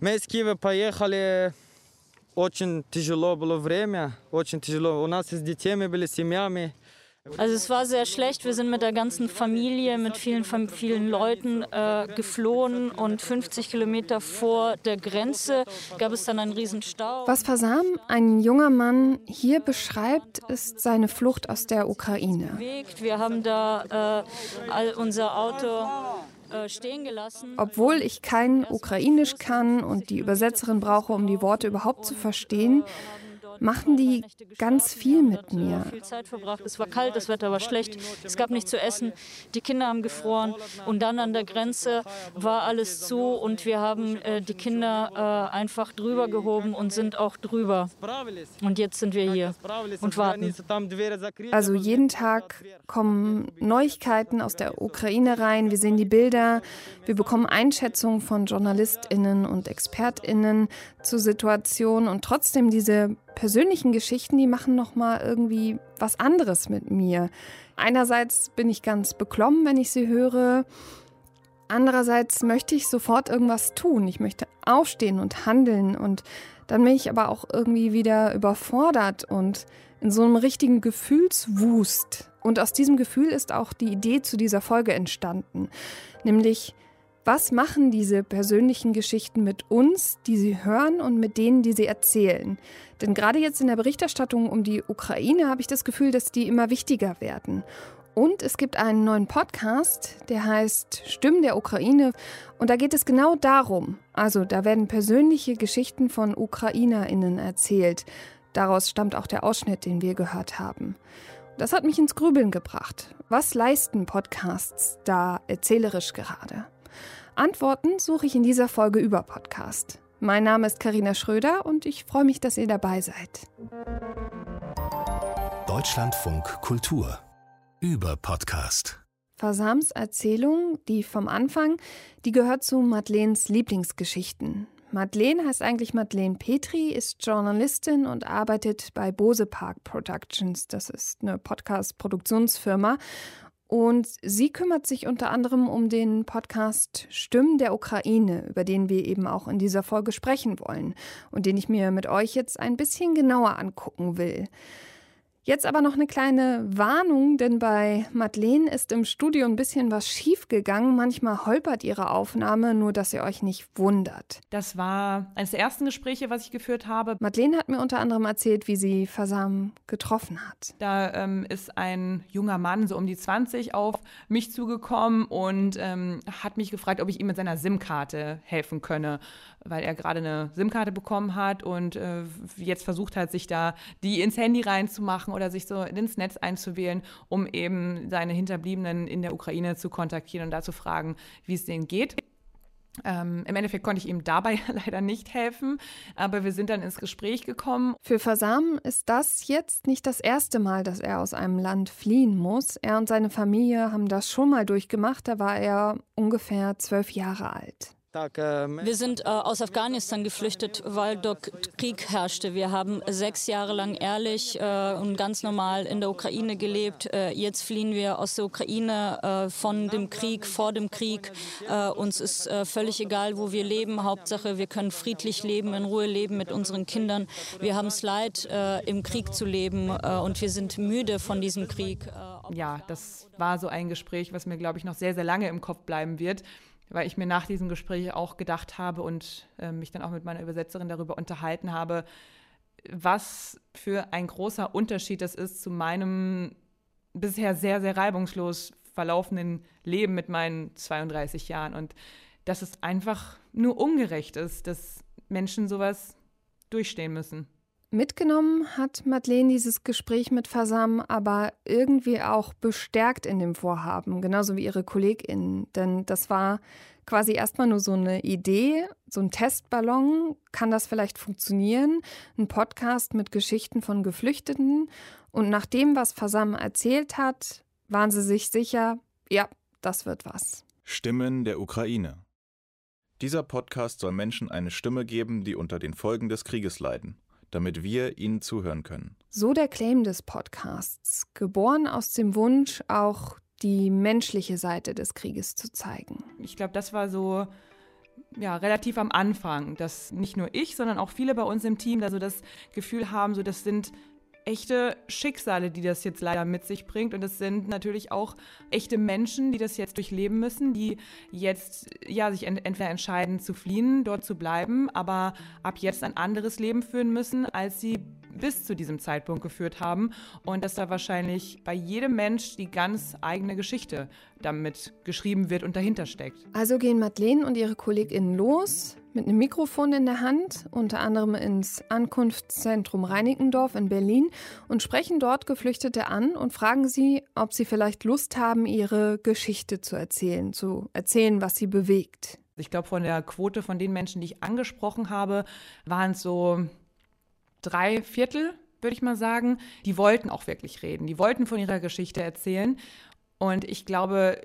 Мы из Киева поехали, очень тяжело было время, очень тяжело. У нас с детьми были, семьями. Also es war sehr schlecht. Wir sind mit der ganzen Familie, mit vielen, vielen Leuten äh, geflohen und 50 Kilometer vor der Grenze gab es dann einen riesen Stau. Was Fasam, ein junger Mann, hier beschreibt, ist seine Flucht aus der Ukraine. Wir haben da äh, unser Auto äh, stehen gelassen. obwohl ich kein Ukrainisch kann und die Übersetzerin brauche, um die Worte überhaupt zu verstehen, machen die ganz viel mit mir. Viel Zeit verbracht. Es war kalt, das Wetter war schlecht, es gab nichts zu essen, die Kinder haben gefroren und dann an der Grenze war alles zu und wir haben äh, die Kinder äh, einfach drüber gehoben und sind auch drüber. Und jetzt sind wir hier und warten. Also jeden Tag kommen Neuigkeiten aus der Ukraine rein, wir sehen die Bilder, wir bekommen Einschätzungen von Journalistinnen und Expertinnen zur Situation und trotzdem diese persönlichen Geschichten, die machen noch mal irgendwie was anderes mit mir. Einerseits bin ich ganz beklommen, wenn ich sie höre. Andererseits möchte ich sofort irgendwas tun. Ich möchte aufstehen und handeln und dann bin ich aber auch irgendwie wieder überfordert und in so einem richtigen Gefühlswust. Und aus diesem Gefühl ist auch die Idee zu dieser Folge entstanden, nämlich was machen diese persönlichen Geschichten mit uns, die sie hören und mit denen, die sie erzählen? Denn gerade jetzt in der Berichterstattung um die Ukraine habe ich das Gefühl, dass die immer wichtiger werden. Und es gibt einen neuen Podcast, der heißt Stimmen der Ukraine. Und da geht es genau darum. Also da werden persönliche Geschichten von Ukrainerinnen erzählt. Daraus stammt auch der Ausschnitt, den wir gehört haben. Das hat mich ins Grübeln gebracht. Was leisten Podcasts da erzählerisch gerade? Antworten suche ich in dieser Folge über Podcast. Mein Name ist Karina Schröder und ich freue mich, dass ihr dabei seid. Deutschlandfunk Kultur über Podcast. Fasams Erzählung, die vom Anfang, die gehört zu Madeleines Lieblingsgeschichten. Madeleine heißt eigentlich Madeleine Petri, ist Journalistin und arbeitet bei Bose Park Productions. Das ist eine Podcast-Produktionsfirma. Und sie kümmert sich unter anderem um den Podcast Stimmen der Ukraine, über den wir eben auch in dieser Folge sprechen wollen und den ich mir mit euch jetzt ein bisschen genauer angucken will. Jetzt aber noch eine kleine Warnung, denn bei Madeleine ist im Studio ein bisschen was schiefgegangen. Manchmal holpert ihre Aufnahme, nur dass ihr euch nicht wundert. Das war eines der ersten Gespräche, was ich geführt habe. Madeleine hat mir unter anderem erzählt, wie sie Fasam getroffen hat. Da ähm, ist ein junger Mann, so um die 20, auf mich zugekommen und ähm, hat mich gefragt, ob ich ihm mit seiner SIM-Karte helfen könne, weil er gerade eine SIM-Karte bekommen hat und äh, jetzt versucht hat, sich da die ins Handy reinzumachen oder sich so ins Netz einzuwählen, um eben seine Hinterbliebenen in der Ukraine zu kontaktieren und da zu fragen, wie es denen geht. Ähm, Im Endeffekt konnte ich ihm dabei leider nicht helfen, aber wir sind dann ins Gespräch gekommen. Für Fasam ist das jetzt nicht das erste Mal, dass er aus einem Land fliehen muss. Er und seine Familie haben das schon mal durchgemacht, da war er ungefähr zwölf Jahre alt. Wir sind äh, aus Afghanistan geflüchtet, weil dort Krieg herrschte. Wir haben sechs Jahre lang ehrlich äh, und ganz normal in der Ukraine gelebt. Äh, jetzt fliehen wir aus der Ukraine äh, von dem Krieg, vor dem Krieg. Äh, uns ist äh, völlig egal, wo wir leben. Hauptsache, wir können friedlich leben, in Ruhe leben mit unseren Kindern. Wir haben es leid, im Krieg zu leben und wir sind müde von diesem Krieg. ja, das war so ein Gespräch, was mir, glaube ich, noch sehr, sehr lange im Kopf bleiben wird weil ich mir nach diesem Gespräch auch gedacht habe und äh, mich dann auch mit meiner Übersetzerin darüber unterhalten habe, was für ein großer Unterschied das ist zu meinem bisher sehr, sehr reibungslos verlaufenden Leben mit meinen 32 Jahren. Und dass es einfach nur ungerecht ist, dass Menschen sowas durchstehen müssen. Mitgenommen hat Madeleine dieses Gespräch mit Fasam aber irgendwie auch bestärkt in dem Vorhaben, genauso wie ihre KollegInnen. Denn das war quasi erstmal nur so eine Idee, so ein Testballon. Kann das vielleicht funktionieren? Ein Podcast mit Geschichten von Geflüchteten. Und nach dem, was Fasam erzählt hat, waren sie sich sicher, ja, das wird was. Stimmen der Ukraine. Dieser Podcast soll Menschen eine Stimme geben, die unter den Folgen des Krieges leiden damit wir ihnen zuhören können. So der Claim des Podcasts, geboren aus dem Wunsch, auch die menschliche Seite des Krieges zu zeigen. Ich glaube, das war so ja, relativ am Anfang, dass nicht nur ich, sondern auch viele bei uns im Team da so das Gefühl haben, so das sind echte Schicksale, die das jetzt leider mit sich bringt. Und es sind natürlich auch echte Menschen, die das jetzt durchleben müssen, die jetzt ja sich ent entweder entscheiden zu fliehen, dort zu bleiben, aber ab jetzt ein anderes Leben führen müssen, als sie bis zu diesem Zeitpunkt geführt haben und dass da wahrscheinlich bei jedem Mensch die ganz eigene Geschichte damit geschrieben wird und dahinter steckt. Also gehen Madeleine und ihre KollegInnen los mit einem Mikrofon in der Hand, unter anderem ins Ankunftszentrum Reinickendorf in Berlin und sprechen dort Geflüchtete an und fragen sie, ob sie vielleicht Lust haben, ihre Geschichte zu erzählen, zu erzählen, was sie bewegt. Ich glaube, von der Quote von den Menschen, die ich angesprochen habe, waren es so drei Viertel, würde ich mal sagen, die wollten auch wirklich reden. Die wollten von ihrer Geschichte erzählen. Und ich glaube,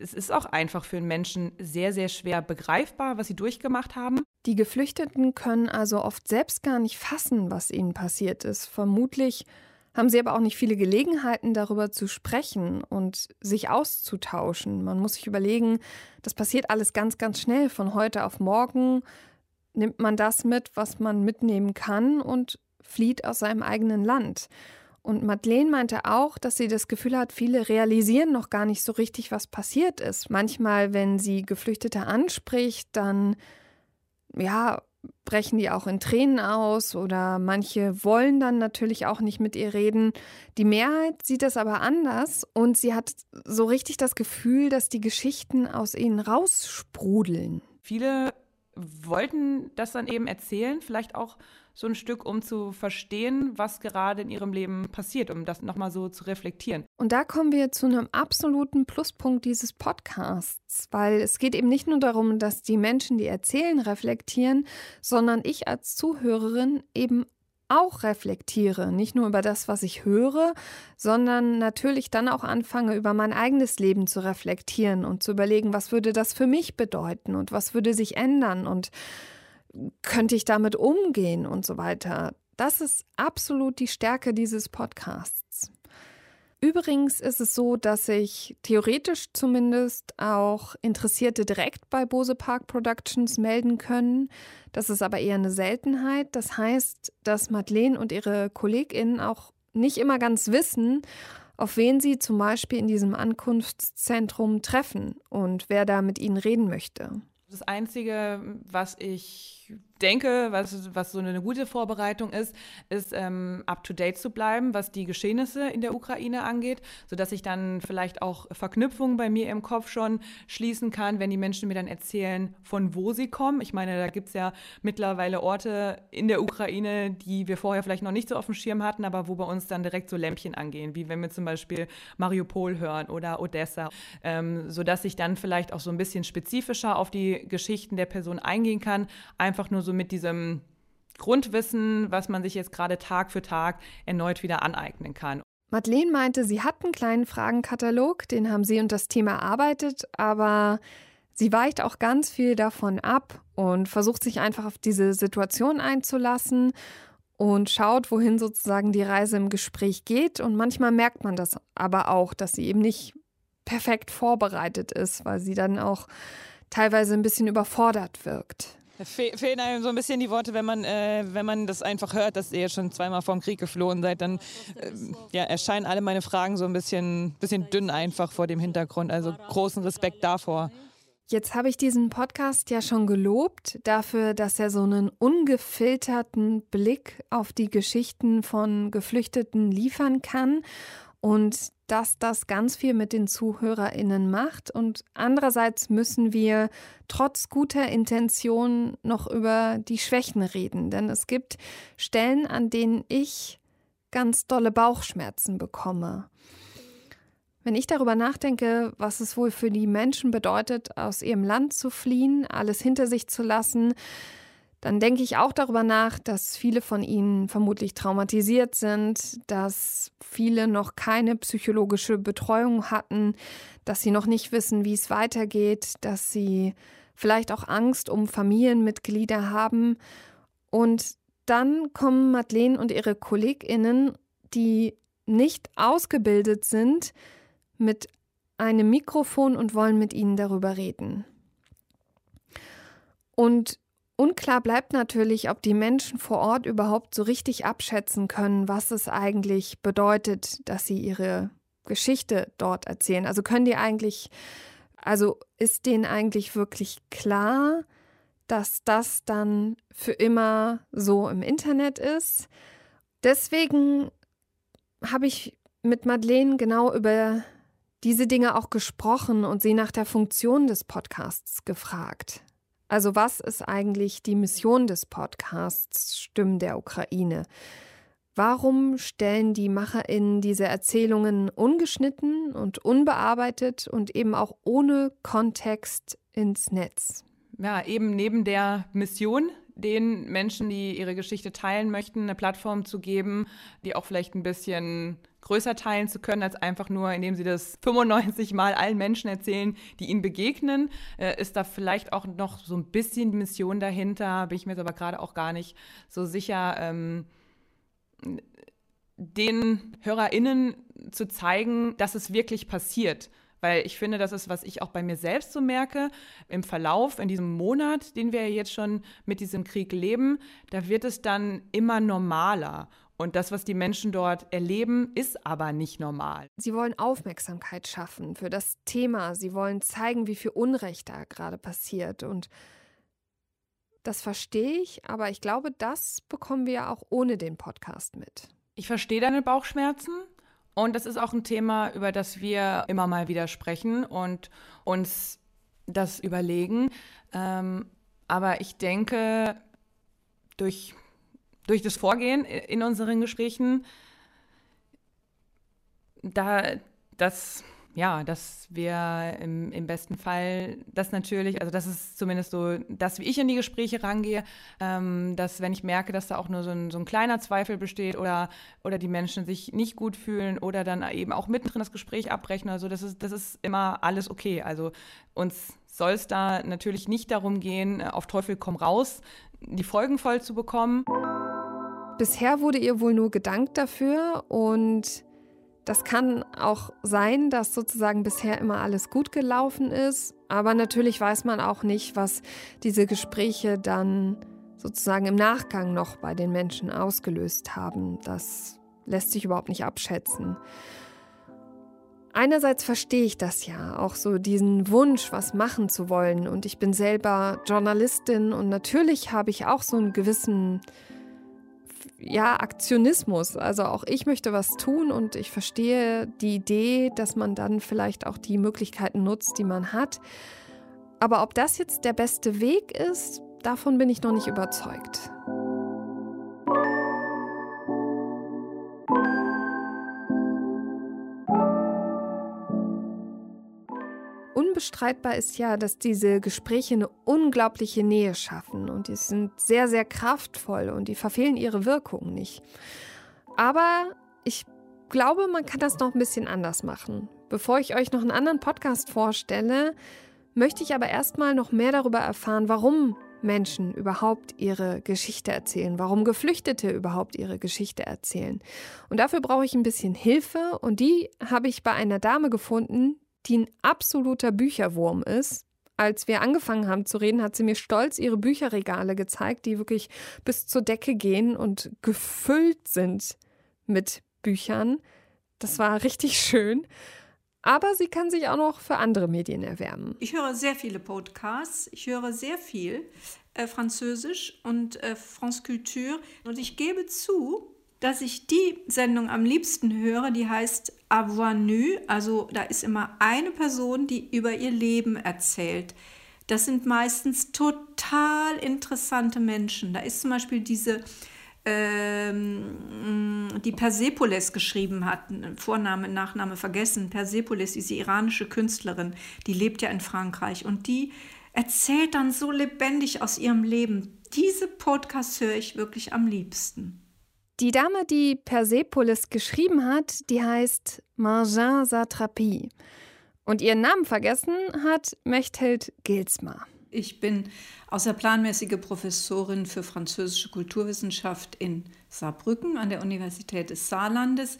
es ist auch einfach für einen Menschen sehr, sehr schwer begreifbar, was sie durchgemacht haben. Die Geflüchteten können also oft selbst gar nicht fassen, was ihnen passiert ist. Vermutlich haben sie aber auch nicht viele Gelegenheiten, darüber zu sprechen und sich auszutauschen. Man muss sich überlegen, das passiert alles ganz, ganz schnell. Von heute auf morgen nimmt man das mit, was man mitnehmen kann und flieht aus seinem eigenen Land. Und Madeleine meinte auch, dass sie das Gefühl hat, viele realisieren noch gar nicht so richtig, was passiert ist. Manchmal, wenn sie Geflüchtete anspricht, dann ja, brechen die auch in Tränen aus oder manche wollen dann natürlich auch nicht mit ihr reden. Die Mehrheit sieht das aber anders und sie hat so richtig das Gefühl, dass die Geschichten aus ihnen raussprudeln. Viele wollten das dann eben erzählen, vielleicht auch so ein Stück, um zu verstehen, was gerade in ihrem Leben passiert, um das nochmal so zu reflektieren. Und da kommen wir zu einem absoluten Pluspunkt dieses Podcasts, weil es geht eben nicht nur darum, dass die Menschen, die erzählen, reflektieren, sondern ich als Zuhörerin eben auch reflektiere, nicht nur über das, was ich höre, sondern natürlich dann auch anfange, über mein eigenes Leben zu reflektieren und zu überlegen, was würde das für mich bedeuten und was würde sich ändern und könnte ich damit umgehen und so weiter. Das ist absolut die Stärke dieses Podcasts. Übrigens ist es so, dass sich theoretisch zumindest auch Interessierte direkt bei Bose Park Productions melden können. Das ist aber eher eine Seltenheit. Das heißt, dass Madeleine und ihre KollegInnen auch nicht immer ganz wissen, auf wen sie zum Beispiel in diesem Ankunftszentrum treffen und wer da mit ihnen reden möchte. Das Einzige, was ich denke, was, was so eine gute Vorbereitung ist, ist ähm, up-to-date zu bleiben, was die Geschehnisse in der Ukraine angeht, sodass ich dann vielleicht auch Verknüpfungen bei mir im Kopf schon schließen kann, wenn die Menschen mir dann erzählen, von wo sie kommen. Ich meine, da gibt es ja mittlerweile Orte in der Ukraine, die wir vorher vielleicht noch nicht so auf dem Schirm hatten, aber wo bei uns dann direkt so Lämpchen angehen, wie wenn wir zum Beispiel Mariupol hören oder Odessa, ähm, sodass ich dann vielleicht auch so ein bisschen spezifischer auf die Geschichten der Person eingehen kann, einfach nur so mit diesem Grundwissen, was man sich jetzt gerade Tag für Tag erneut wieder aneignen kann. Madeleine meinte, sie hat einen kleinen Fragenkatalog, den haben sie und das Thema erarbeitet, aber sie weicht auch ganz viel davon ab und versucht sich einfach auf diese Situation einzulassen und schaut, wohin sozusagen die Reise im Gespräch geht. Und manchmal merkt man das aber auch, dass sie eben nicht perfekt vorbereitet ist, weil sie dann auch teilweise ein bisschen überfordert wirkt. Fe fehlen einem so ein bisschen die Worte, wenn man, äh, wenn man das einfach hört, dass ihr schon zweimal vom Krieg geflohen seid, dann äh, ja, erscheinen alle meine Fragen so ein bisschen, bisschen dünn einfach vor dem Hintergrund. Also großen Respekt davor. Jetzt habe ich diesen Podcast ja schon gelobt dafür, dass er so einen ungefilterten Blick auf die Geschichten von Geflüchteten liefern kann und dass das ganz viel mit den ZuhörerInnen macht. Und andererseits müssen wir trotz guter Intention noch über die Schwächen reden. Denn es gibt Stellen, an denen ich ganz dolle Bauchschmerzen bekomme. Wenn ich darüber nachdenke, was es wohl für die Menschen bedeutet, aus ihrem Land zu fliehen, alles hinter sich zu lassen, dann denke ich auch darüber nach, dass viele von ihnen vermutlich traumatisiert sind, dass viele noch keine psychologische Betreuung hatten, dass sie noch nicht wissen, wie es weitergeht, dass sie vielleicht auch Angst um Familienmitglieder haben. Und dann kommen Madeleine und ihre Kolleginnen, die nicht ausgebildet sind, mit einem Mikrofon und wollen mit ihnen darüber reden. Und unklar bleibt natürlich, ob die Menschen vor Ort überhaupt so richtig abschätzen können, was es eigentlich bedeutet, dass sie ihre Geschichte dort erzählen. Also können die eigentlich, also ist denen eigentlich wirklich klar, dass das dann für immer so im Internet ist? Deswegen habe ich mit Madeleine genau über diese Dinge auch gesprochen und sie nach der Funktion des Podcasts gefragt. Also was ist eigentlich die Mission des Podcasts Stimmen der Ukraine? Warum stellen die Macherinnen diese Erzählungen ungeschnitten und unbearbeitet und eben auch ohne Kontext ins Netz? Ja, eben neben der Mission, den Menschen, die ihre Geschichte teilen möchten, eine Plattform zu geben, die auch vielleicht ein bisschen größer teilen zu können, als einfach nur, indem sie das 95 Mal allen Menschen erzählen, die ihnen begegnen. Äh, ist da vielleicht auch noch so ein bisschen Mission dahinter, bin ich mir jetzt aber gerade auch gar nicht so sicher. Ähm, den HörerInnen zu zeigen, dass es wirklich passiert. Weil ich finde, das ist, was ich auch bei mir selbst so merke, im Verlauf, in diesem Monat, den wir jetzt schon mit diesem Krieg leben, da wird es dann immer normaler. Und das, was die Menschen dort erleben, ist aber nicht normal. Sie wollen Aufmerksamkeit schaffen für das Thema. Sie wollen zeigen, wie viel Unrecht da gerade passiert. Und das verstehe ich, aber ich glaube, das bekommen wir auch ohne den Podcast mit. Ich verstehe deine Bauchschmerzen. Und das ist auch ein Thema, über das wir immer mal wieder sprechen und uns das überlegen. Ähm, aber ich denke, durch durch das Vorgehen in unseren Gesprächen, da das ja, dass wir im, im, besten Fall das natürlich, also das ist zumindest so, dass wie ich in die Gespräche rangehe, ähm, dass wenn ich merke, dass da auch nur so ein, so ein, kleiner Zweifel besteht oder, oder die Menschen sich nicht gut fühlen oder dann eben auch mittendrin das Gespräch abbrechen, also das ist, das ist immer alles okay. Also uns soll es da natürlich nicht darum gehen, auf Teufel komm raus, die Folgen voll zu bekommen. Bisher wurde ihr wohl nur gedankt dafür und das kann auch sein, dass sozusagen bisher immer alles gut gelaufen ist, aber natürlich weiß man auch nicht, was diese Gespräche dann sozusagen im Nachgang noch bei den Menschen ausgelöst haben. Das lässt sich überhaupt nicht abschätzen. Einerseits verstehe ich das ja, auch so diesen Wunsch, was machen zu wollen. Und ich bin selber Journalistin und natürlich habe ich auch so einen gewissen ja, Aktionismus. Also auch ich möchte was tun und ich verstehe die Idee, dass man dann vielleicht auch die Möglichkeiten nutzt, die man hat. Aber ob das jetzt der beste Weg ist, davon bin ich noch nicht überzeugt. Unbestreitbar ist ja, dass diese Gespräche eine unglaubliche Nähe schaffen und die sind sehr, sehr kraftvoll und die verfehlen ihre Wirkung nicht. Aber ich glaube, man kann das noch ein bisschen anders machen. Bevor ich euch noch einen anderen Podcast vorstelle, möchte ich aber erstmal noch mehr darüber erfahren, warum Menschen überhaupt ihre Geschichte erzählen, warum Geflüchtete überhaupt ihre Geschichte erzählen. Und dafür brauche ich ein bisschen Hilfe und die habe ich bei einer Dame gefunden, die ein absoluter Bücherwurm ist. Als wir angefangen haben zu reden, hat sie mir stolz ihre Bücherregale gezeigt, die wirklich bis zur Decke gehen und gefüllt sind mit Büchern. Das war richtig schön. Aber sie kann sich auch noch für andere Medien erwärmen. Ich höre sehr viele Podcasts. Ich höre sehr viel äh, Französisch und äh, France Culture. Und ich gebe zu, dass ich die Sendung am liebsten höre, die heißt Avoir Nu. Also da ist immer eine Person, die über ihr Leben erzählt. Das sind meistens total interessante Menschen. Da ist zum Beispiel diese, ähm, die Persepolis geschrieben hat, Vorname, Nachname vergessen, Persepolis, diese iranische Künstlerin, die lebt ja in Frankreich und die erzählt dann so lebendig aus ihrem Leben. Diese Podcasts höre ich wirklich am liebsten. Die Dame, die Persepolis geschrieben hat, die heißt Marjan Satrapi. Und ihren Namen vergessen hat Mechthild Gilsma. Ich bin außerplanmäßige Professorin für französische Kulturwissenschaft in Saarbrücken an der Universität des Saarlandes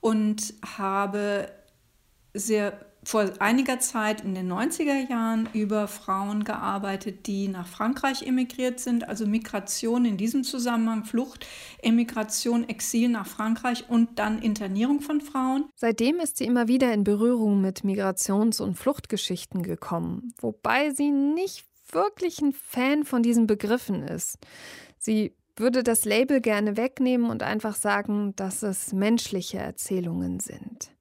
und habe sehr vor einiger Zeit in den 90er Jahren über Frauen gearbeitet, die nach Frankreich emigriert sind, also Migration in diesem Zusammenhang, Flucht, Emigration, Exil nach Frankreich und dann Internierung von Frauen. Seitdem ist sie immer wieder in Berührung mit Migrations- und Fluchtgeschichten gekommen, wobei sie nicht wirklich ein Fan von diesen Begriffen ist. Sie würde das Label gerne wegnehmen und einfach sagen, dass es menschliche Erzählungen sind.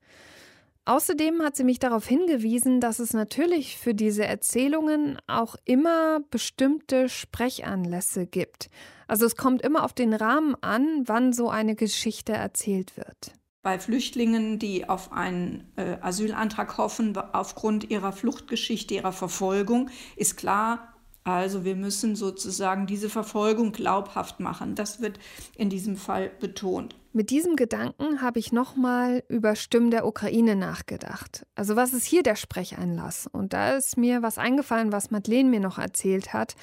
Außerdem hat sie mich darauf hingewiesen, dass es natürlich für diese Erzählungen auch immer bestimmte Sprechanlässe gibt. Also es kommt immer auf den Rahmen an, wann so eine Geschichte erzählt wird. Bei Flüchtlingen, die auf einen äh, Asylantrag hoffen, aufgrund ihrer Fluchtgeschichte, ihrer Verfolgung, ist klar, also wir müssen sozusagen diese Verfolgung glaubhaft machen. Das wird in diesem Fall betont. Mit diesem Gedanken habe ich nochmal über Stimmen der Ukraine nachgedacht. Also was ist hier der Sprecheinlass? Und da ist mir was eingefallen, was Madeleine mir noch erzählt hat,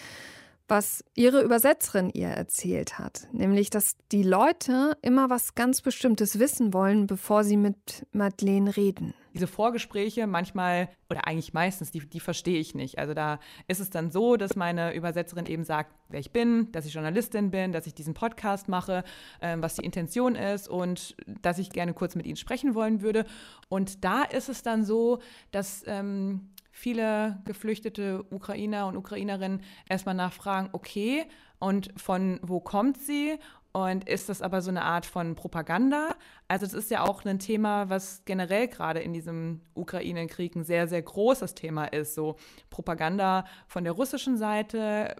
was ihre Übersetzerin ihr erzählt hat. Nämlich, dass die Leute immer was ganz Bestimmtes wissen wollen, bevor sie mit Madeleine reden diese Vorgespräche manchmal oder eigentlich meistens, die, die verstehe ich nicht. Also da ist es dann so, dass meine Übersetzerin eben sagt, wer ich bin, dass ich Journalistin bin, dass ich diesen Podcast mache, ähm, was die Intention ist und dass ich gerne kurz mit Ihnen sprechen wollen würde. Und da ist es dann so, dass ähm, viele geflüchtete Ukrainer und Ukrainerinnen erstmal nachfragen, okay, und von wo kommt sie und ist das aber so eine Art von Propaganda? Also es ist ja auch ein Thema, was generell gerade in diesem Ukraine-Krieg ein sehr, sehr großes Thema ist. So Propaganda von der russischen Seite,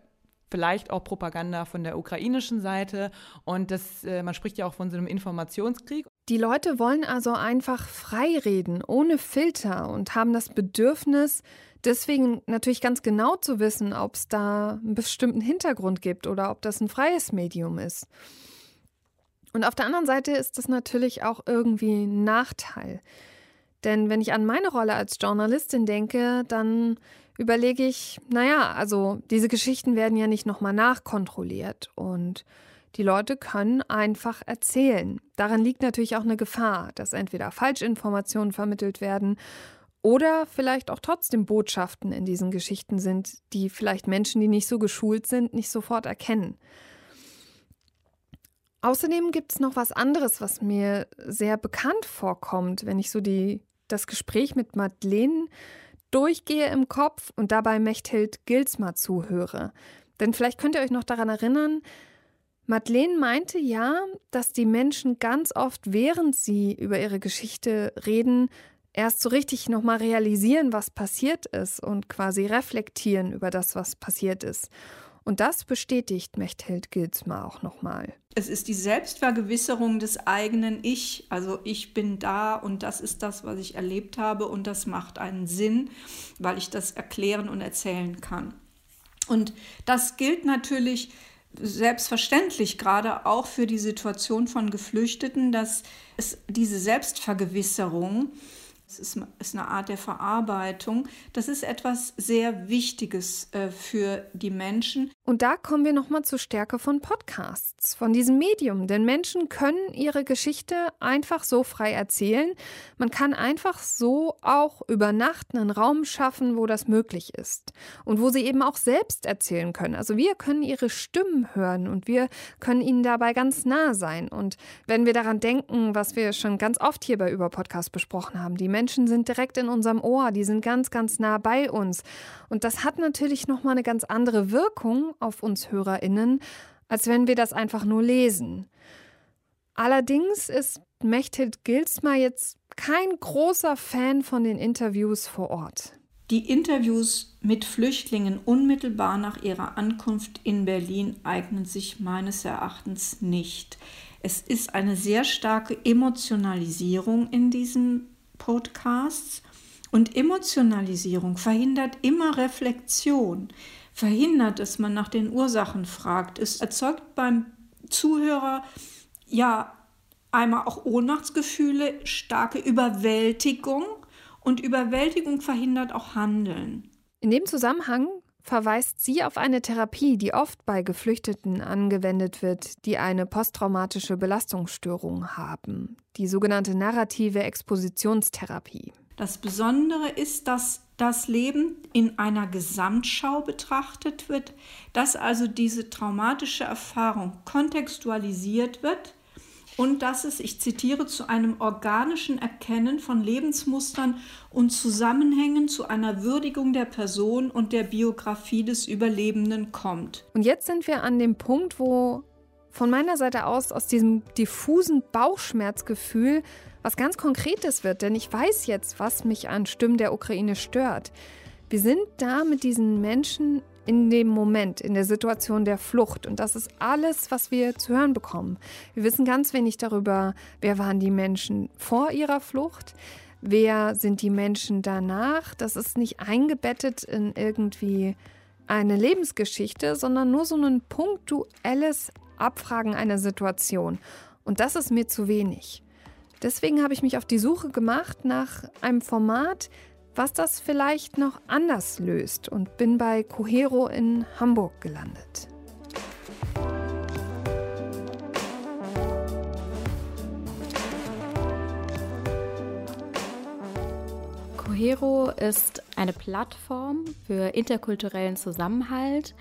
vielleicht auch Propaganda von der ukrainischen Seite. Und das, äh, man spricht ja auch von so einem Informationskrieg. Die Leute wollen also einfach frei reden, ohne Filter und haben das Bedürfnis, deswegen natürlich ganz genau zu wissen, ob es da einen bestimmten Hintergrund gibt oder ob das ein freies Medium ist. Und auf der anderen Seite ist das natürlich auch irgendwie ein Nachteil. Denn wenn ich an meine Rolle als Journalistin denke, dann überlege ich, naja, also diese Geschichten werden ja nicht nochmal nachkontrolliert und die Leute können einfach erzählen. Daran liegt natürlich auch eine Gefahr, dass entweder Falschinformationen vermittelt werden oder vielleicht auch trotzdem Botschaften in diesen Geschichten sind, die vielleicht Menschen, die nicht so geschult sind, nicht sofort erkennen. Außerdem gibt es noch was anderes, was mir sehr bekannt vorkommt, wenn ich so die, das Gespräch mit Madeleine durchgehe im Kopf und dabei Mechthild Gilsma zuhöre. Denn vielleicht könnt ihr euch noch daran erinnern, Madeleine meinte ja, dass die Menschen ganz oft, während sie über ihre Geschichte reden, erst so richtig nochmal realisieren, was passiert ist und quasi reflektieren über das, was passiert ist. Und das bestätigt Mechthild Gilsma auch nochmal. Es ist die Selbstvergewisserung des eigenen Ich. Also ich bin da und das ist das, was ich erlebt habe und das macht einen Sinn, weil ich das erklären und erzählen kann. Und das gilt natürlich selbstverständlich gerade auch für die Situation von Geflüchteten, dass es diese Selbstvergewisserung es ist, eine Art der Verarbeitung. Das ist etwas sehr Wichtiges äh, für die Menschen. Und da kommen wir nochmal zur Stärke von Podcasts, von diesem Medium. Denn Menschen können ihre Geschichte einfach so frei erzählen. Man kann einfach so auch über Nacht einen Raum schaffen, wo das möglich ist. Und wo sie eben auch selbst erzählen können. Also wir können ihre Stimmen hören und wir können ihnen dabei ganz nah sein. Und wenn wir daran denken, was wir schon ganz oft hier bei Über Podcast besprochen haben, die Menschen sind direkt in unserem Ohr, die sind ganz, ganz nah bei uns. Und das hat natürlich nochmal eine ganz andere Wirkung auf uns HörerInnen, als wenn wir das einfach nur lesen. Allerdings ist Mechthild Gilsma jetzt kein großer Fan von den Interviews vor Ort. Die Interviews mit Flüchtlingen unmittelbar nach ihrer Ankunft in Berlin eignen sich meines Erachtens nicht. Es ist eine sehr starke Emotionalisierung in diesen Podcasts. Und Emotionalisierung verhindert immer Reflexion, verhindert, dass man nach den Ursachen fragt. Es erzeugt beim Zuhörer ja einmal auch Ohnmachtsgefühle, starke Überwältigung und Überwältigung verhindert auch Handeln. In dem Zusammenhang verweist sie auf eine Therapie, die oft bei Geflüchteten angewendet wird, die eine posttraumatische Belastungsstörung haben, die sogenannte narrative Expositionstherapie. Das Besondere ist, dass das Leben in einer Gesamtschau betrachtet wird, dass also diese traumatische Erfahrung kontextualisiert wird und dass es, ich zitiere, zu einem organischen Erkennen von Lebensmustern und Zusammenhängen zu einer Würdigung der Person und der Biografie des Überlebenden kommt. Und jetzt sind wir an dem Punkt, wo von meiner Seite aus aus diesem diffusen Bauchschmerzgefühl was ganz Konkretes wird, denn ich weiß jetzt, was mich an Stimmen der Ukraine stört. Wir sind da mit diesen Menschen in dem Moment, in der Situation der Flucht. Und das ist alles, was wir zu hören bekommen. Wir wissen ganz wenig darüber, wer waren die Menschen vor ihrer Flucht, wer sind die Menschen danach. Das ist nicht eingebettet in irgendwie eine Lebensgeschichte, sondern nur so ein punktuelles Abfragen einer Situation. Und das ist mir zu wenig. Deswegen habe ich mich auf die Suche gemacht nach einem Format, was das vielleicht noch anders löst und bin bei Cohero in Hamburg gelandet. Cohero ist eine Plattform für interkulturellen Zusammenhalt.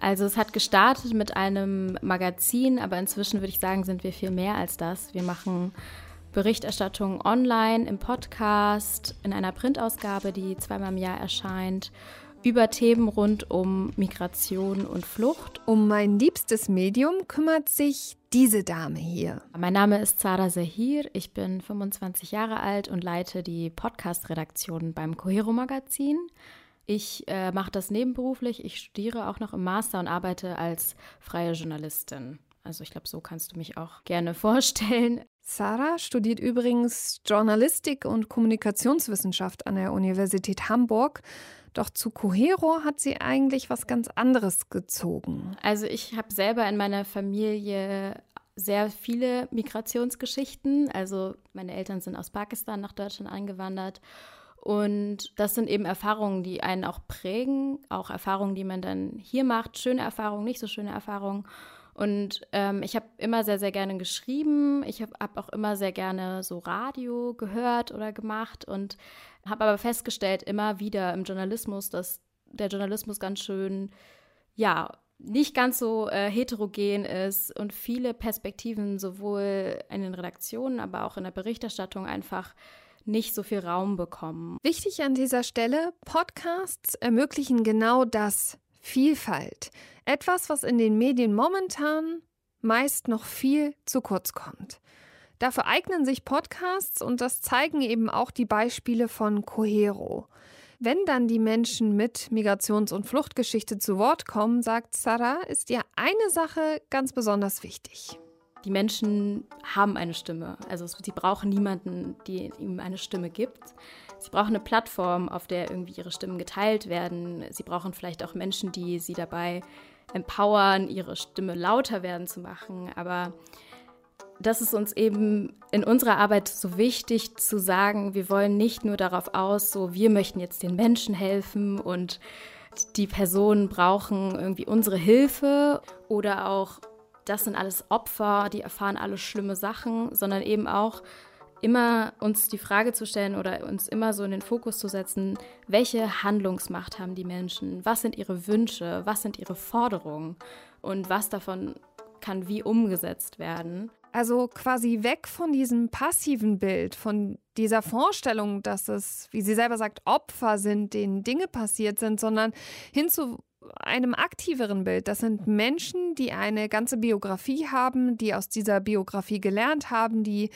Also es hat gestartet mit einem Magazin, aber inzwischen würde ich sagen, sind wir viel mehr als das. Wir machen Berichterstattung online, im Podcast, in einer Printausgabe, die zweimal im Jahr erscheint, über Themen rund um Migration und Flucht. Um mein liebstes Medium kümmert sich diese Dame hier. Mein Name ist Zara Zahir, ich bin 25 Jahre alt und leite die Podcast-Redaktion beim Cohero Magazin. Ich äh, mache das nebenberuflich, ich studiere auch noch im Master und arbeite als freie Journalistin. Also ich glaube, so kannst du mich auch gerne vorstellen. Sarah studiert übrigens Journalistik und Kommunikationswissenschaft an der Universität Hamburg. Doch zu Cohero hat sie eigentlich was ganz anderes gezogen. Also ich habe selber in meiner Familie sehr viele Migrationsgeschichten. Also meine Eltern sind aus Pakistan nach Deutschland eingewandert. Und das sind eben Erfahrungen, die einen auch prägen, auch Erfahrungen, die man dann hier macht, schöne Erfahrungen, nicht so schöne Erfahrungen. Und ähm, ich habe immer sehr, sehr gerne geschrieben. Ich habe hab auch immer sehr gerne so Radio gehört oder gemacht und habe aber festgestellt, immer wieder im Journalismus, dass der Journalismus ganz schön, ja, nicht ganz so äh, heterogen ist und viele Perspektiven sowohl in den Redaktionen, aber auch in der Berichterstattung einfach nicht so viel Raum bekommen. Wichtig an dieser Stelle, Podcasts ermöglichen genau das, Vielfalt. Etwas, was in den Medien momentan meist noch viel zu kurz kommt. Dafür eignen sich Podcasts und das zeigen eben auch die Beispiele von Cohero. Wenn dann die Menschen mit Migrations- und Fluchtgeschichte zu Wort kommen, sagt Sarah, ist ihr eine Sache ganz besonders wichtig. Die Menschen haben eine Stimme. Also sie brauchen niemanden, der ihm eine Stimme gibt. Sie brauchen eine Plattform, auf der irgendwie ihre Stimmen geteilt werden. Sie brauchen vielleicht auch Menschen, die sie dabei empowern, ihre Stimme lauter werden zu machen. Aber das ist uns eben in unserer Arbeit so wichtig zu sagen, wir wollen nicht nur darauf aus, so wir möchten jetzt den Menschen helfen und die Personen brauchen irgendwie unsere Hilfe oder auch das sind alles Opfer, die erfahren alle schlimme Sachen, sondern eben auch immer uns die Frage zu stellen oder uns immer so in den Fokus zu setzen, welche Handlungsmacht haben die Menschen, was sind ihre Wünsche, was sind ihre Forderungen? Und was davon kann wie umgesetzt werden. Also quasi weg von diesem passiven Bild, von dieser Vorstellung, dass es, wie sie selber sagt, Opfer sind, denen Dinge passiert sind, sondern hin zu einem aktiveren Bild. Das sind Menschen, die eine ganze Biografie haben, die aus dieser Biografie gelernt haben, die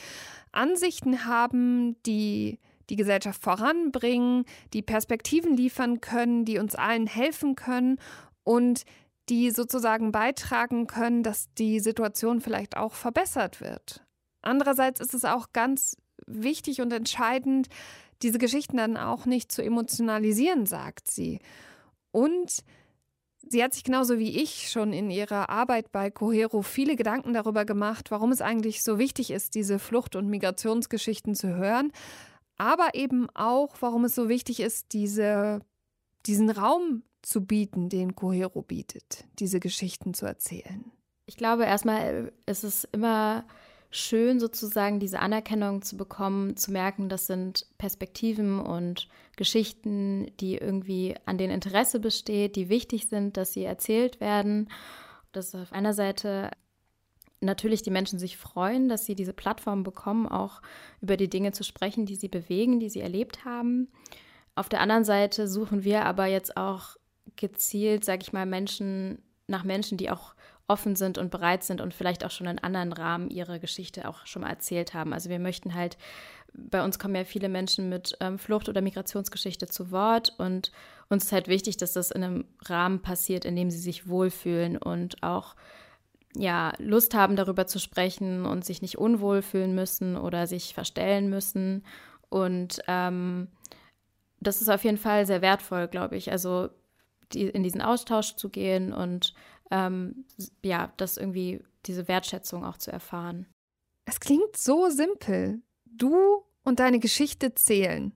Ansichten haben, die die Gesellschaft voranbringen, die Perspektiven liefern können, die uns allen helfen können und die sozusagen beitragen können, dass die Situation vielleicht auch verbessert wird. Andererseits ist es auch ganz wichtig und entscheidend, diese Geschichten dann auch nicht zu emotionalisieren, sagt sie. Und Sie hat sich genauso wie ich schon in ihrer Arbeit bei Cohero viele Gedanken darüber gemacht, warum es eigentlich so wichtig ist, diese Flucht- und Migrationsgeschichten zu hören, aber eben auch, warum es so wichtig ist, diese, diesen Raum zu bieten, den Cohero bietet, diese Geschichten zu erzählen. Ich glaube, erstmal ist es immer schön, sozusagen diese Anerkennung zu bekommen, zu merken, das sind Perspektiven und Geschichten, die irgendwie an denen Interesse besteht, die wichtig sind, dass sie erzählt werden. Dass auf einer Seite natürlich die Menschen sich freuen, dass sie diese Plattform bekommen, auch über die Dinge zu sprechen, die sie bewegen, die sie erlebt haben. Auf der anderen Seite suchen wir aber jetzt auch gezielt, sage ich mal, Menschen nach Menschen, die auch offen sind und bereit sind und vielleicht auch schon in anderen Rahmen ihre Geschichte auch schon mal erzählt haben. Also wir möchten halt, bei uns kommen ja viele Menschen mit ähm, Flucht- oder Migrationsgeschichte zu Wort und uns ist halt wichtig, dass das in einem Rahmen passiert, in dem sie sich wohlfühlen und auch ja, Lust haben, darüber zu sprechen und sich nicht unwohl fühlen müssen oder sich verstellen müssen. Und ähm, das ist auf jeden Fall sehr wertvoll, glaube ich. Also die, in diesen Austausch zu gehen und ähm, ja, das irgendwie, diese Wertschätzung auch zu erfahren. Es klingt so simpel. Du und deine Geschichte zählen.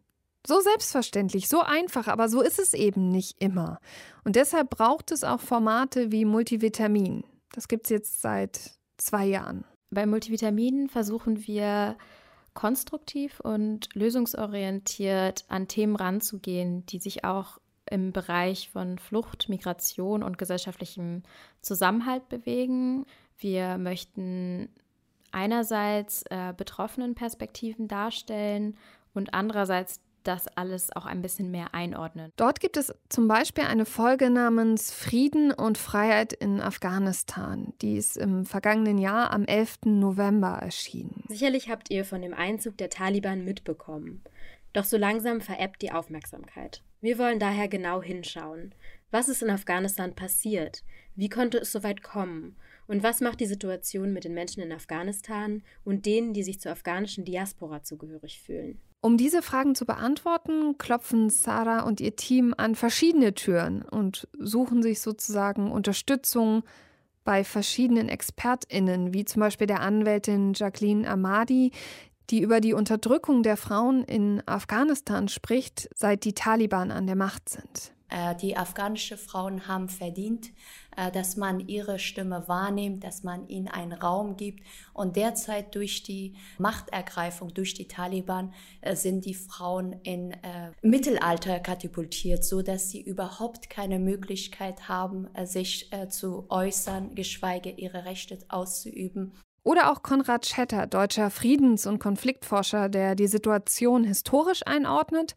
So selbstverständlich, so einfach, aber so ist es eben nicht immer. Und deshalb braucht es auch Formate wie Multivitamin. Das gibt es jetzt seit zwei Jahren. Bei Multivitamin versuchen wir konstruktiv und lösungsorientiert an Themen ranzugehen, die sich auch im Bereich von Flucht, Migration und gesellschaftlichem Zusammenhalt bewegen. Wir möchten einerseits äh, betroffenen Perspektiven darstellen und andererseits das alles auch ein bisschen mehr einordnen. Dort gibt es zum Beispiel eine Folge namens Frieden und Freiheit in Afghanistan. Die ist im vergangenen Jahr am 11. November erschienen. Sicherlich habt ihr von dem Einzug der Taliban mitbekommen. Doch so langsam verebbt die Aufmerksamkeit. Wir wollen daher genau hinschauen. Was ist in Afghanistan passiert? Wie konnte es so weit kommen? Und was macht die Situation mit den Menschen in Afghanistan und denen, die sich zur afghanischen Diaspora zugehörig fühlen? Um diese Fragen zu beantworten, klopfen Sarah und ihr Team an verschiedene Türen und suchen sich sozusagen Unterstützung bei verschiedenen ExpertInnen, wie zum Beispiel der Anwältin Jacqueline Ahmadi, die über die Unterdrückung der Frauen in Afghanistan spricht, seit die Taliban an der Macht sind. Äh, die afghanischen Frauen haben verdient, äh, dass man ihre Stimme wahrnimmt, dass man ihnen einen Raum gibt. Und derzeit durch die Machtergreifung durch die Taliban äh, sind die Frauen in Mittelalter katapultiert, so dass sie überhaupt keine Möglichkeit haben, sich zu äußern, geschweige ihre Rechte auszuüben. Oder auch Konrad Schetter, deutscher Friedens- und Konfliktforscher, der die Situation historisch einordnet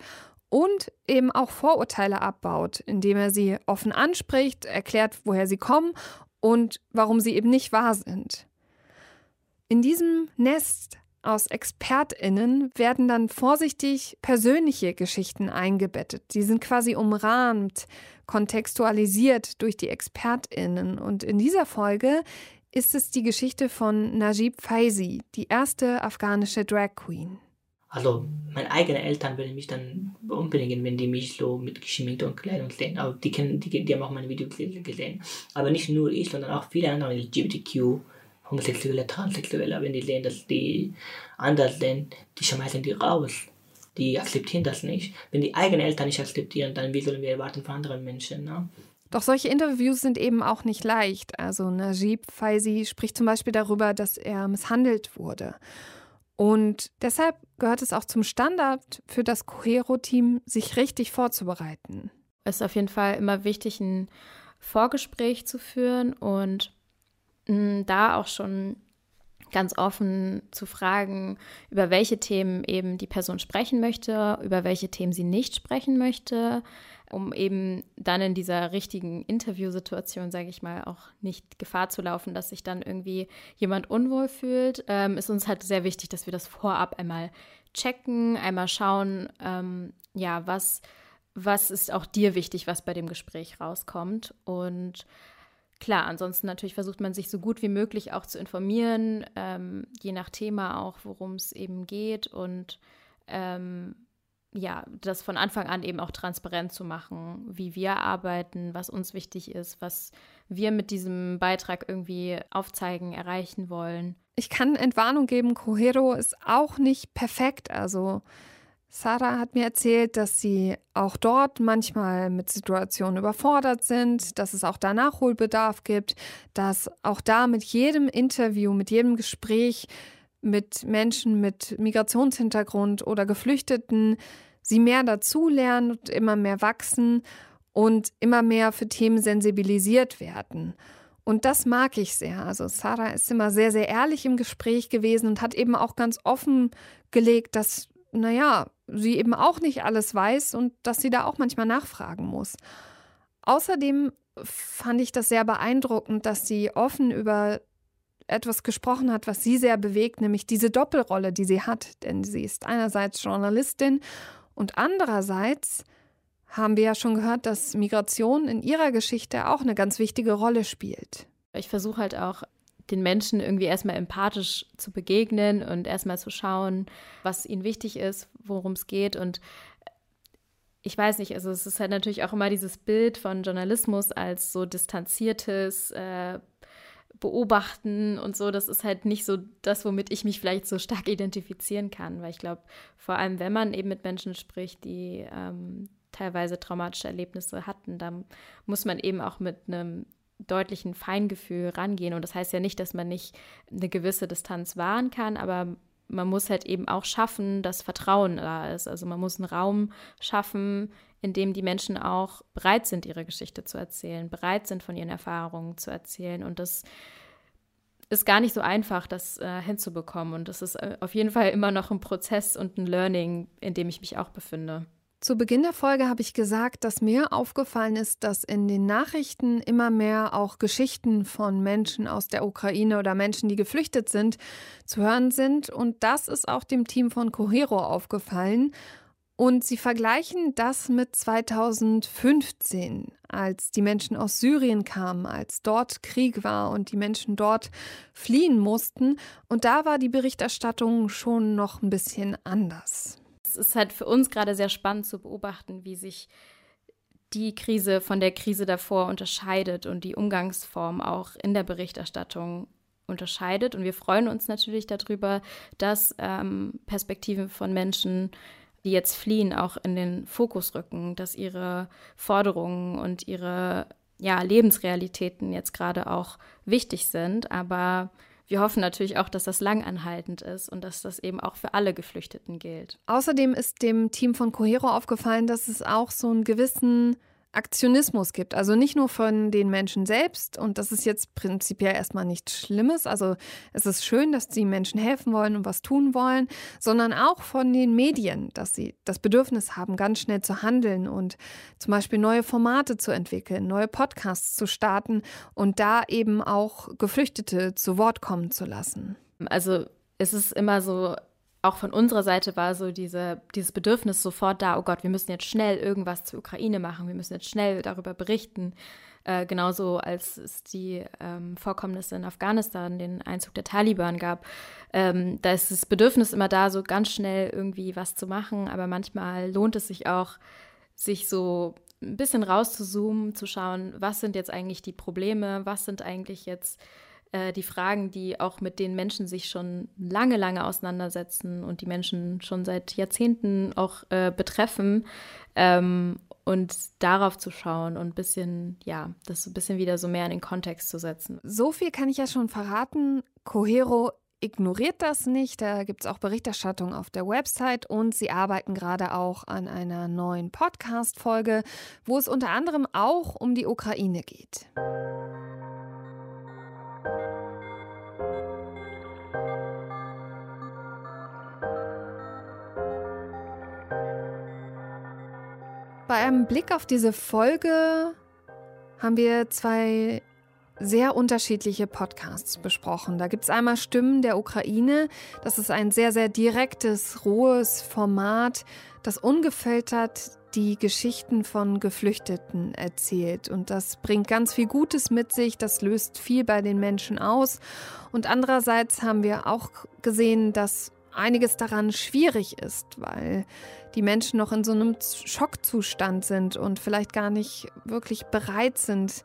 und eben auch Vorurteile abbaut, indem er sie offen anspricht, erklärt, woher sie kommen und warum sie eben nicht wahr sind. In diesem Nest aus Expertinnen werden dann vorsichtig persönliche Geschichten eingebettet. Sie sind quasi umrahmt, kontextualisiert durch die Expertinnen und in dieser Folge ist es die Geschichte von Najib Faizi, die erste afghanische Drag Queen. Also meine eigenen Eltern würden mich dann umbringen, wenn die mich so mit geschminkter Kleidung sehen. Aber die, kennen, die, die haben auch meine Videos gesehen. Aber nicht nur ich, sondern auch viele andere LGBTQ, Homosexuelle, Transsexuelle, wenn die sehen, dass die anders sind, die schmeißen die raus. Die akzeptieren das nicht. Wenn die eigenen Eltern nicht akzeptieren, dann wie sollen wir erwarten von anderen Menschen? Ne? Doch solche Interviews sind eben auch nicht leicht. Also Najib Faizi spricht zum Beispiel darüber, dass er misshandelt wurde. Und deshalb gehört es auch zum Standard für das Cohero-Team, sich richtig vorzubereiten. Es ist auf jeden Fall immer wichtig, ein Vorgespräch zu führen und mm, da auch schon ganz offen zu fragen, über welche Themen eben die Person sprechen möchte, über welche Themen sie nicht sprechen möchte, um eben dann in dieser richtigen Interviewsituation, sage ich mal, auch nicht Gefahr zu laufen, dass sich dann irgendwie jemand unwohl fühlt, ähm, ist uns halt sehr wichtig, dass wir das vorab einmal checken, einmal schauen, ähm, ja, was, was ist auch dir wichtig, was bei dem Gespräch rauskommt. Und Klar, ansonsten natürlich versucht man sich so gut wie möglich auch zu informieren, ähm, je nach Thema auch, worum es eben geht. Und ähm, ja, das von Anfang an eben auch transparent zu machen, wie wir arbeiten, was uns wichtig ist, was wir mit diesem Beitrag irgendwie aufzeigen, erreichen wollen. Ich kann Entwarnung geben, Cohero ist auch nicht perfekt. Also Sarah hat mir erzählt, dass sie auch dort manchmal mit Situationen überfordert sind, dass es auch da Nachholbedarf gibt, dass auch da mit jedem Interview, mit jedem Gespräch mit Menschen mit Migrationshintergrund oder Geflüchteten, sie mehr dazulernen und immer mehr wachsen und immer mehr für Themen sensibilisiert werden. Und das mag ich sehr. Also Sarah ist immer sehr, sehr ehrlich im Gespräch gewesen und hat eben auch ganz offen gelegt, dass, naja, sie eben auch nicht alles weiß und dass sie da auch manchmal nachfragen muss. Außerdem fand ich das sehr beeindruckend, dass sie offen über etwas gesprochen hat, was sie sehr bewegt, nämlich diese Doppelrolle, die sie hat. Denn sie ist einerseits Journalistin und andererseits haben wir ja schon gehört, dass Migration in ihrer Geschichte auch eine ganz wichtige Rolle spielt. Ich versuche halt auch den Menschen irgendwie erstmal empathisch zu begegnen und erstmal zu schauen, was ihnen wichtig ist, worum es geht. Und ich weiß nicht, also es ist halt natürlich auch immer dieses Bild von Journalismus als so distanziertes äh, Beobachten und so. Das ist halt nicht so das, womit ich mich vielleicht so stark identifizieren kann, weil ich glaube, vor allem wenn man eben mit Menschen spricht, die ähm, teilweise traumatische Erlebnisse hatten, dann muss man eben auch mit einem deutlichen Feingefühl rangehen. Und das heißt ja nicht, dass man nicht eine gewisse Distanz wahren kann, aber man muss halt eben auch schaffen, dass Vertrauen da ist. Also man muss einen Raum schaffen, in dem die Menschen auch bereit sind, ihre Geschichte zu erzählen, bereit sind, von ihren Erfahrungen zu erzählen. Und das ist gar nicht so einfach, das äh, hinzubekommen. Und das ist äh, auf jeden Fall immer noch ein Prozess und ein Learning, in dem ich mich auch befinde. Zu Beginn der Folge habe ich gesagt, dass mir aufgefallen ist, dass in den Nachrichten immer mehr auch Geschichten von Menschen aus der Ukraine oder Menschen, die geflüchtet sind, zu hören sind. Und das ist auch dem Team von Cohero aufgefallen. Und sie vergleichen das mit 2015, als die Menschen aus Syrien kamen, als dort Krieg war und die Menschen dort fliehen mussten. Und da war die Berichterstattung schon noch ein bisschen anders. Es ist halt für uns gerade sehr spannend zu beobachten, wie sich die Krise von der Krise davor unterscheidet und die Umgangsform auch in der Berichterstattung unterscheidet. Und wir freuen uns natürlich darüber, dass ähm, Perspektiven von Menschen, die jetzt fliehen, auch in den Fokus rücken, dass ihre Forderungen und ihre ja, Lebensrealitäten jetzt gerade auch wichtig sind. Aber wir hoffen natürlich auch, dass das langanhaltend ist und dass das eben auch für alle Geflüchteten gilt. Außerdem ist dem Team von Cohero aufgefallen, dass es auch so einen gewissen Aktionismus gibt. Also nicht nur von den Menschen selbst und das ist jetzt prinzipiell erstmal nichts Schlimmes. Also es ist schön, dass die Menschen helfen wollen und was tun wollen, sondern auch von den Medien, dass sie das Bedürfnis haben, ganz schnell zu handeln und zum Beispiel neue Formate zu entwickeln, neue Podcasts zu starten und da eben auch Geflüchtete zu Wort kommen zu lassen. Also es ist immer so auch von unserer Seite war so diese, dieses Bedürfnis sofort da, oh Gott, wir müssen jetzt schnell irgendwas zur Ukraine machen, wir müssen jetzt schnell darüber berichten. Äh, genauso als es die ähm, Vorkommnisse in Afghanistan, den Einzug der Taliban gab. Ähm, da ist das Bedürfnis immer da, so ganz schnell irgendwie was zu machen, aber manchmal lohnt es sich auch, sich so ein bisschen rauszuzoomen, zu schauen, was sind jetzt eigentlich die Probleme, was sind eigentlich jetzt äh, die Fragen, die auch mit den Menschen sich schon lange, lange auseinandersetzen und die Menschen schon seit Jahrzehnten auch äh, betreffen. Ähm, und darauf zu schauen und ein bisschen, ja, das ein bisschen wieder so mehr in den Kontext zu setzen. So viel kann ich ja schon verraten. Cohero ignoriert das nicht. Da gibt es auch Berichterstattung auf der Website und sie arbeiten gerade auch an einer neuen Podcast-Folge, wo es unter anderem auch um die Ukraine geht. Einem Blick auf diese Folge haben wir zwei sehr unterschiedliche Podcasts besprochen. Da gibt es einmal Stimmen der Ukraine. Das ist ein sehr, sehr direktes, rohes Format, das ungefiltert die Geschichten von Geflüchteten erzählt. Und das bringt ganz viel Gutes mit sich, das löst viel bei den Menschen aus. Und andererseits haben wir auch gesehen, dass einiges daran schwierig ist, weil die Menschen noch in so einem Schockzustand sind und vielleicht gar nicht wirklich bereit sind,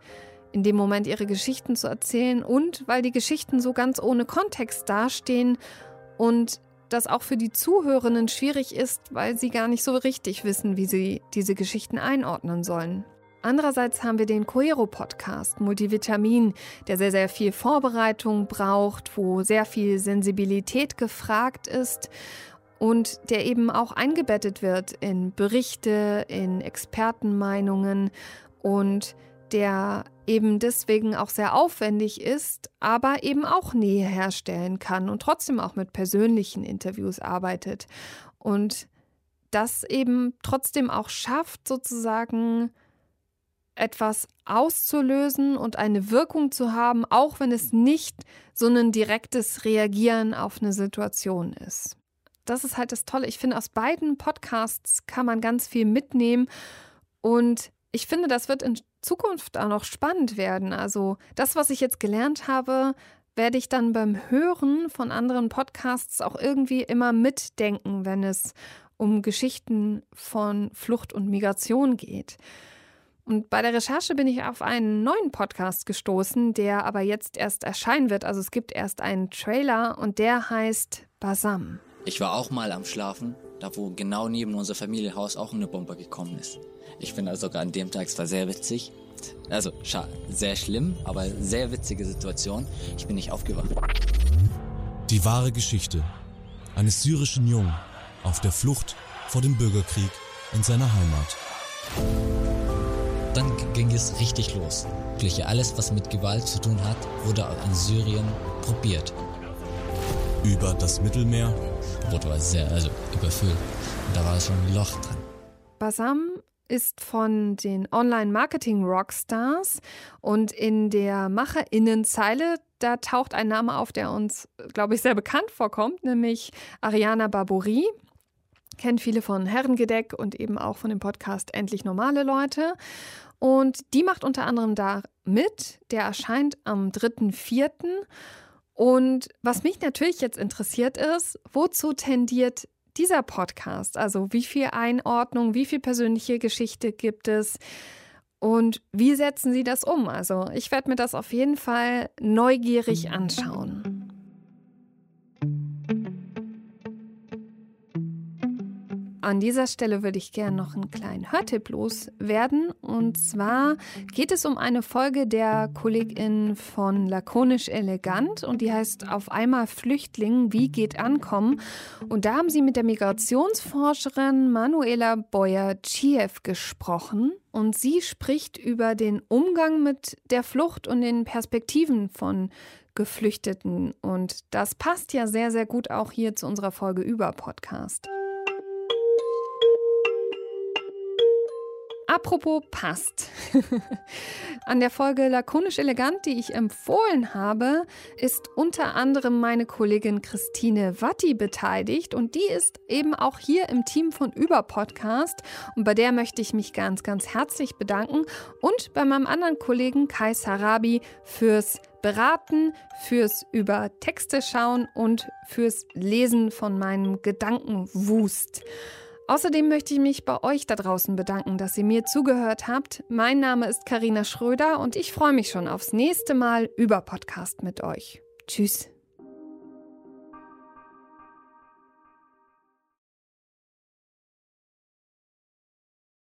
in dem Moment ihre Geschichten zu erzählen und weil die Geschichten so ganz ohne Kontext dastehen und das auch für die Zuhörenden schwierig ist, weil sie gar nicht so richtig wissen, wie sie diese Geschichten einordnen sollen. Andererseits haben wir den Coero-Podcast, Multivitamin, der sehr, sehr viel Vorbereitung braucht, wo sehr viel Sensibilität gefragt ist und der eben auch eingebettet wird in Berichte, in Expertenmeinungen und der eben deswegen auch sehr aufwendig ist, aber eben auch Nähe herstellen kann und trotzdem auch mit persönlichen Interviews arbeitet. Und das eben trotzdem auch schafft, sozusagen etwas auszulösen und eine Wirkung zu haben, auch wenn es nicht so ein direktes Reagieren auf eine Situation ist. Das ist halt das Tolle. Ich finde, aus beiden Podcasts kann man ganz viel mitnehmen und ich finde, das wird in Zukunft auch noch spannend werden. Also das, was ich jetzt gelernt habe, werde ich dann beim Hören von anderen Podcasts auch irgendwie immer mitdenken, wenn es um Geschichten von Flucht und Migration geht. Und bei der Recherche bin ich auf einen neuen Podcast gestoßen, der aber jetzt erst erscheinen wird. Also es gibt erst einen Trailer und der heißt Basam. Ich war auch mal am Schlafen, da wo genau neben unser Familienhaus auch eine Bombe gekommen ist. Ich finde also sogar an dem Tag, es war sehr witzig. Also sehr schlimm, aber sehr witzige Situation. Ich bin nicht aufgewacht. Die wahre Geschichte eines syrischen Jungen auf der Flucht vor dem Bürgerkrieg in seiner Heimat. Dann ging es richtig los. Wirklich alles, was mit Gewalt zu tun hat, wurde in Syrien probiert. Über das Mittelmeer? Wurde war sehr, also überfüllt. Und da war schon ein Loch drin. Basam ist von den Online-Marketing-Rockstars und in der Macherinnenzeile, da taucht ein Name auf, der uns, glaube ich, sehr bekannt vorkommt, nämlich Ariana Barbouri. Kennt viele von Herrengedeck und eben auch von dem Podcast Endlich normale Leute. Und die macht unter anderem da mit. Der erscheint am 3.4. Und was mich natürlich jetzt interessiert ist, wozu tendiert dieser Podcast? Also wie viel Einordnung, wie viel persönliche Geschichte gibt es? Und wie setzen Sie das um? Also ich werde mir das auf jeden Fall neugierig anschauen. An dieser Stelle würde ich gerne noch einen kleinen Hörtipp loswerden. Und zwar geht es um eine Folge der Kollegin von Lakonisch Elegant und die heißt Auf einmal Flüchtling, wie geht Ankommen? Und da haben sie mit der Migrationsforscherin Manuela Boyer-Chiev gesprochen. Und sie spricht über den Umgang mit der Flucht und den Perspektiven von Geflüchteten. Und das passt ja sehr, sehr gut auch hier zu unserer Folge über Podcast. Apropos passt. An der Folge Lakonisch Elegant, die ich empfohlen habe, ist unter anderem meine Kollegin Christine Watti beteiligt und die ist eben auch hier im Team von Über Podcast und bei der möchte ich mich ganz, ganz herzlich bedanken und bei meinem anderen Kollegen Kai Sarabi fürs Beraten, fürs über Texte schauen und fürs Lesen von meinem Gedankenwust. Außerdem möchte ich mich bei euch da draußen bedanken, dass ihr mir zugehört habt. Mein Name ist Karina Schröder und ich freue mich schon aufs nächste Mal über Podcast mit euch. Tschüss.